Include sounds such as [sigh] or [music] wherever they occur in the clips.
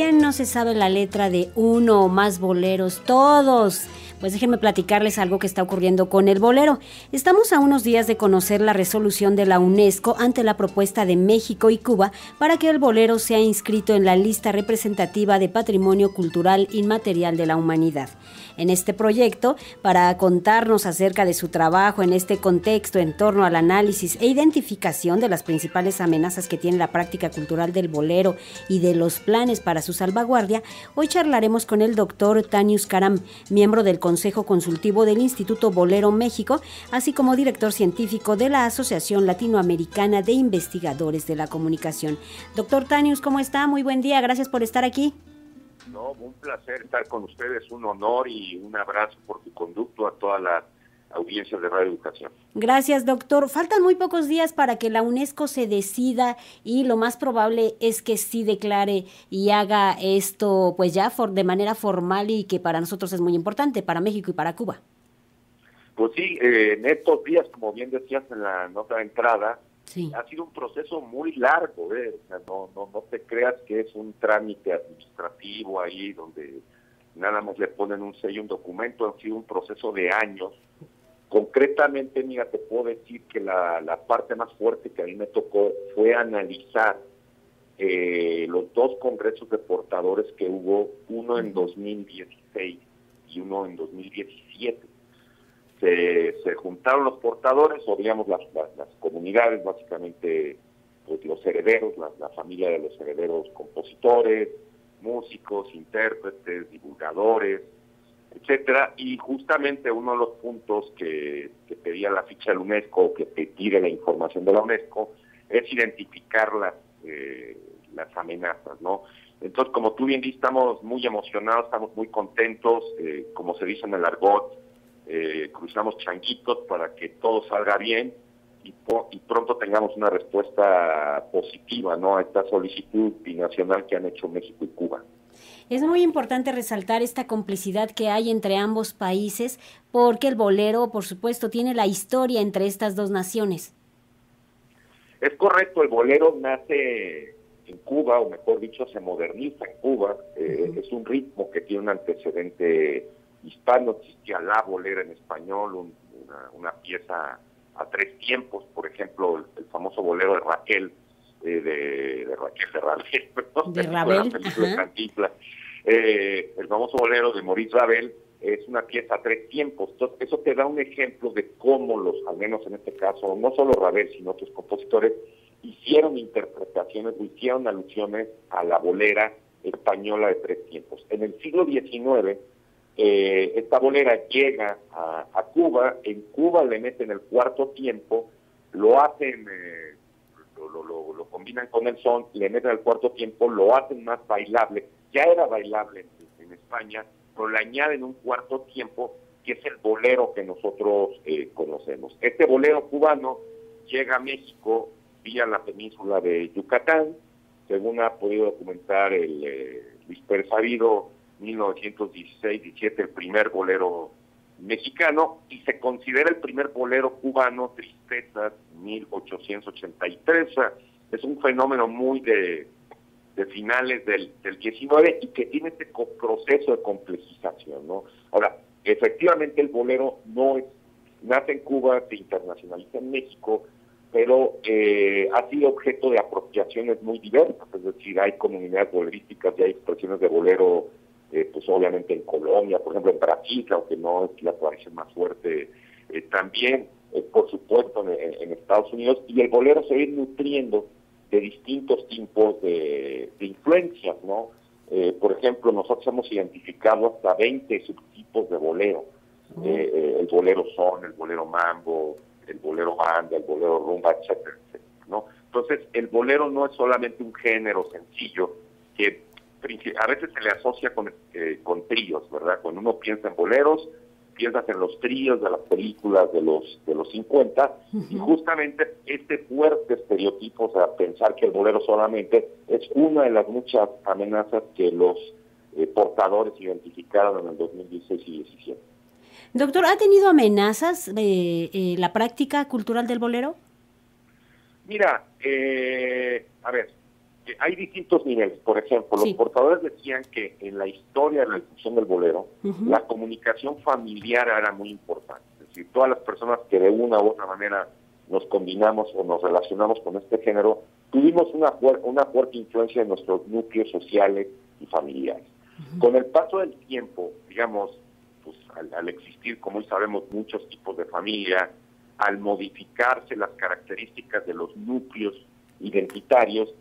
¿quién no se sabe la letra de uno o más boleros? Todos. Pues déjenme platicarles algo que está ocurriendo con el bolero. Estamos a unos días de conocer la resolución de la UNESCO ante la propuesta de México y Cuba para que el bolero sea inscrito en la lista representativa de Patrimonio Cultural Inmaterial de la Humanidad. En este proyecto, para contarnos acerca de su trabajo en este contexto en torno al análisis e identificación de las principales amenazas que tiene la práctica cultural del bolero y de los planes para su salvaguardia, hoy charlaremos con el doctor Tanius Karam, miembro del Consejo Consultivo del Instituto Bolero México, así como director científico de la Asociación Latinoamericana de Investigadores de la Comunicación. Doctor Tanius, ¿cómo está? Muy buen día, gracias por estar aquí. No, un placer estar con ustedes, un honor y un abrazo por tu conducto a toda la audiencia de Radio Educación. Gracias, doctor. Faltan muy pocos días para que la UNESCO se decida y lo más probable es que sí declare y haga esto pues ya de manera formal y que para nosotros es muy importante, para México y para Cuba. Pues sí, eh, en estos días, como bien decías en la nota de entrada, ha sido un proceso muy largo, ¿eh? no, no, no te creas que es un trámite administrativo ahí donde nada más le ponen un sello, un documento, ha sido un proceso de años Concretamente, mira, te puedo decir que la, la parte más fuerte que a mí me tocó fue analizar eh, los dos congresos de portadores que hubo, uno en 2016 y uno en 2017. Se, se juntaron los portadores, o digamos las, las, comunidades, básicamente pues los herederos, la, la familia de los herederos compositores, músicos, intérpretes, divulgadores, etcétera, y justamente uno de los puntos que, pedía la ficha de la UNESCO, que pide la información de la UNESCO, es identificar las, eh, las amenazas, ¿no? Entonces, como tú bien dices, estamos muy emocionados, estamos muy contentos, eh, como se dice en el argot, eh, cruzamos changuitos para que todo salga bien y, y pronto tengamos una respuesta positiva, ¿no? A esta solicitud binacional que han hecho México y Cuba. Es muy importante resaltar esta complicidad que hay entre ambos países porque el bolero, por supuesto, tiene la historia entre estas dos naciones. Es correcto, el bolero nace en Cuba, o mejor dicho, se moderniza en Cuba. Eh, es un ritmo que tiene un antecedente hispano, existía la bolera en español, una, pieza a tres tiempos, por ejemplo, el, famoso bolero de Raquel, eh, de, Raquel de Raquel, de Ravel, [laughs] [laughs] eh, el famoso bolero de Maurice Ravel es una pieza a tres tiempos. Entonces, eso te da un ejemplo de cómo los, al menos en este caso, no solo Ravel, sino otros compositores, hicieron interpretaciones o hicieron alusiones a la bolera española de tres tiempos. En el siglo XIX, eh, esta bolera llega a, Cuba, en Cuba le meten el cuarto tiempo, lo hacen, eh, lo, lo, combinan con el son, le meten el cuarto tiempo, lo hacen más bailable ya era bailable en, España, pero le añaden un cuarto tiempo que es el bolero que nosotros eh, conocemos. Este bolero cubano llega a México vía la península de Yucatán, según ha podido documentar el eh, Luis Pérez Sabido, 1916-17, el primer bolero mexicano, y se considera el primer bolero cubano, Tristezas, 1883. Es un fenómeno muy de finales del, del 19 y que tiene este proceso de complejización, ¿no? Ahora, efectivamente el bolero no es, nace en Cuba, se internacionaliza en México, pero eh, ha sido objeto de apropiaciones muy diversas, es decir, hay comunidades bolerísticas y hay expresiones de bolero, eh, pues obviamente en Colombia, por ejemplo en Brasil, aunque no es la tradición más fuerte, eh, también, por supuesto, en, en, Estados Unidos, y el bolero se va nutriendo de distintos tipos de, influencias, ¿no? Eh, por ejemplo, nosotros hemos identificado hasta 20 subtipos de bolero. Eh, eh, el bolero son, el bolero mambo, el bolero banda, el bolero rumba, etcétera, etcétera, ¿no? Entonces, el bolero no es solamente un género sencillo que a veces se le asocia con, con tríos, ¿verdad? Cuando uno piensa en boleros, piensas en los tríos de las películas de los de los 50 y justamente este fuerte estereotipo, o sea, pensar que el bolero solamente es una de las muchas amenazas que los eh, portadores identificaron en el 2016 y 2017. Doctor, ¿ha tenido amenazas eh, eh, la práctica cultural del bolero? Mira, eh, a ver, hay distintos niveles. Por ejemplo, los portadores decían que en la historia de la difusión del bolero, la comunicación familiar era muy importante. Es decir, todas las personas que de una u otra manera nos combinamos o nos relacionamos con este género, tuvimos una, una fuerte influencia en nuestros núcleos sociales y familiares. Con el paso del tiempo, digamos, pues al, existir, como hoy sabemos, muchos tipos de familia, al modificarse las características de los núcleos identitarios,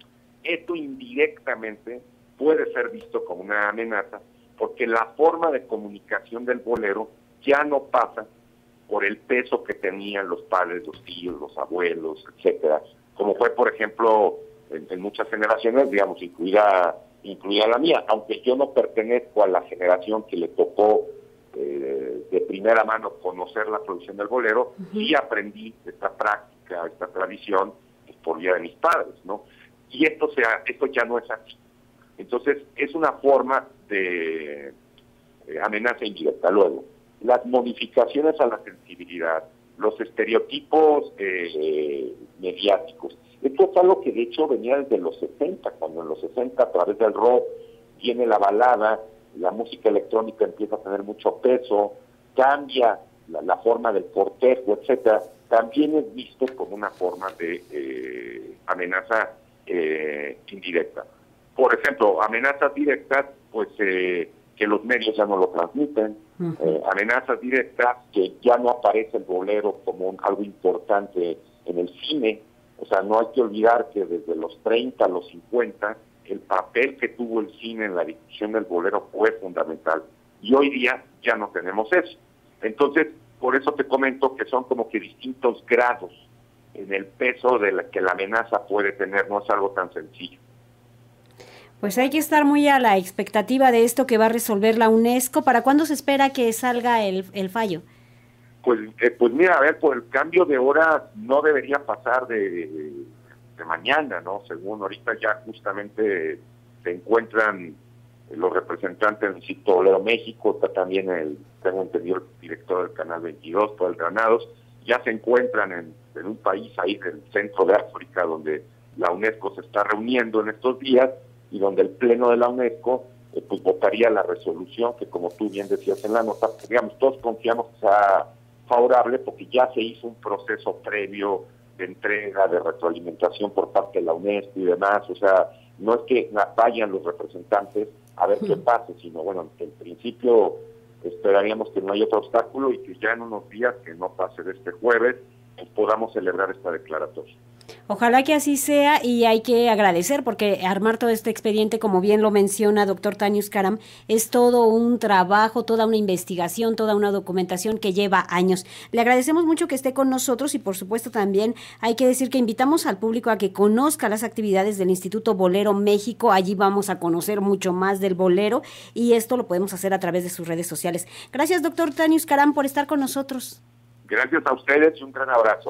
esto indirectamente puede ser visto como una amenaza porque la forma de comunicación del bolero ya no pasa por el peso que tenían los padres, los tíos, los abuelos, etcétera, como fue por ejemplo en, muchas generaciones, digamos, incluida, incluida la mía, aunque yo no pertenezco a la generación que le tocó eh, de primera mano conocer la producción del bolero, sí aprendí esta práctica, esta tradición, pues, por vía de mis padres, ¿no? Y esto, sea, esto ya no es así. Entonces, es una forma de eh, amenaza indirecta. Luego, las modificaciones a la sensibilidad, los estereotipos eh, mediáticos. Esto es algo que de hecho venía desde los 60, cuando en los 60 a través del rock viene la balada, la música electrónica empieza a tener mucho peso, cambia la, forma del cortejo, etcétera, también es visto como una forma de eh, amenaza eh, indirecta. Por ejemplo, amenazas directas, pues eh, que los medios ya no lo transmiten, eh, amenazas directas que ya no aparece el bolero como algo importante en el cine, o sea, no hay que olvidar que desde los 30 a los 50 el papel que tuvo el cine en la difusión del bolero fue fundamental y hoy día ya no tenemos eso. Entonces, por eso te comento que son como que distintos grados en el peso de la que la amenaza puede tener, no es algo tan sencillo. Pues hay que estar muy a la expectativa de esto que va a resolver la UNESCO. ¿Para cuándo se espera que salga el, fallo? Pues, eh, pues mira, a ver, por el cambio de hora no debería pasar de, de mañana, ¿no? Según ahorita ya justamente se encuentran los representantes del sitio Bolero México, está también el, tengo entendido, el director del Canal 22, por el Granados, ya se encuentran en, un país ahí del centro de África donde la UNESCO se está reuniendo en estos días y donde el Pleno de la UNESCO eh, pues votaría la resolución que como tú bien decías en la nota, pues, digamos, todos confiamos que sea favorable porque ya se hizo un proceso previo de entrega, de retroalimentación por parte de la UNESCO y demás, o sea, no es que vayan los representantes a ver qué pase, sino bueno, en principio esperaríamos que no haya otro obstáculo y que ya en unos días, que no pase de este jueves, podamos celebrar esta declaratoria. Ojalá que así sea y hay que agradecer porque armar todo este expediente, como bien lo menciona doctor Tanius Karam, es todo un trabajo, toda una investigación, toda una documentación que lleva años. Le agradecemos mucho que esté con nosotros y por supuesto también hay que decir que invitamos al público a que conozca las actividades del Instituto Bolero México. Allí vamos a conocer mucho más del bolero y esto lo podemos hacer a través de sus redes sociales. Gracias doctor Tanius Karam por estar con nosotros. Gracias a ustedes y un gran abrazo.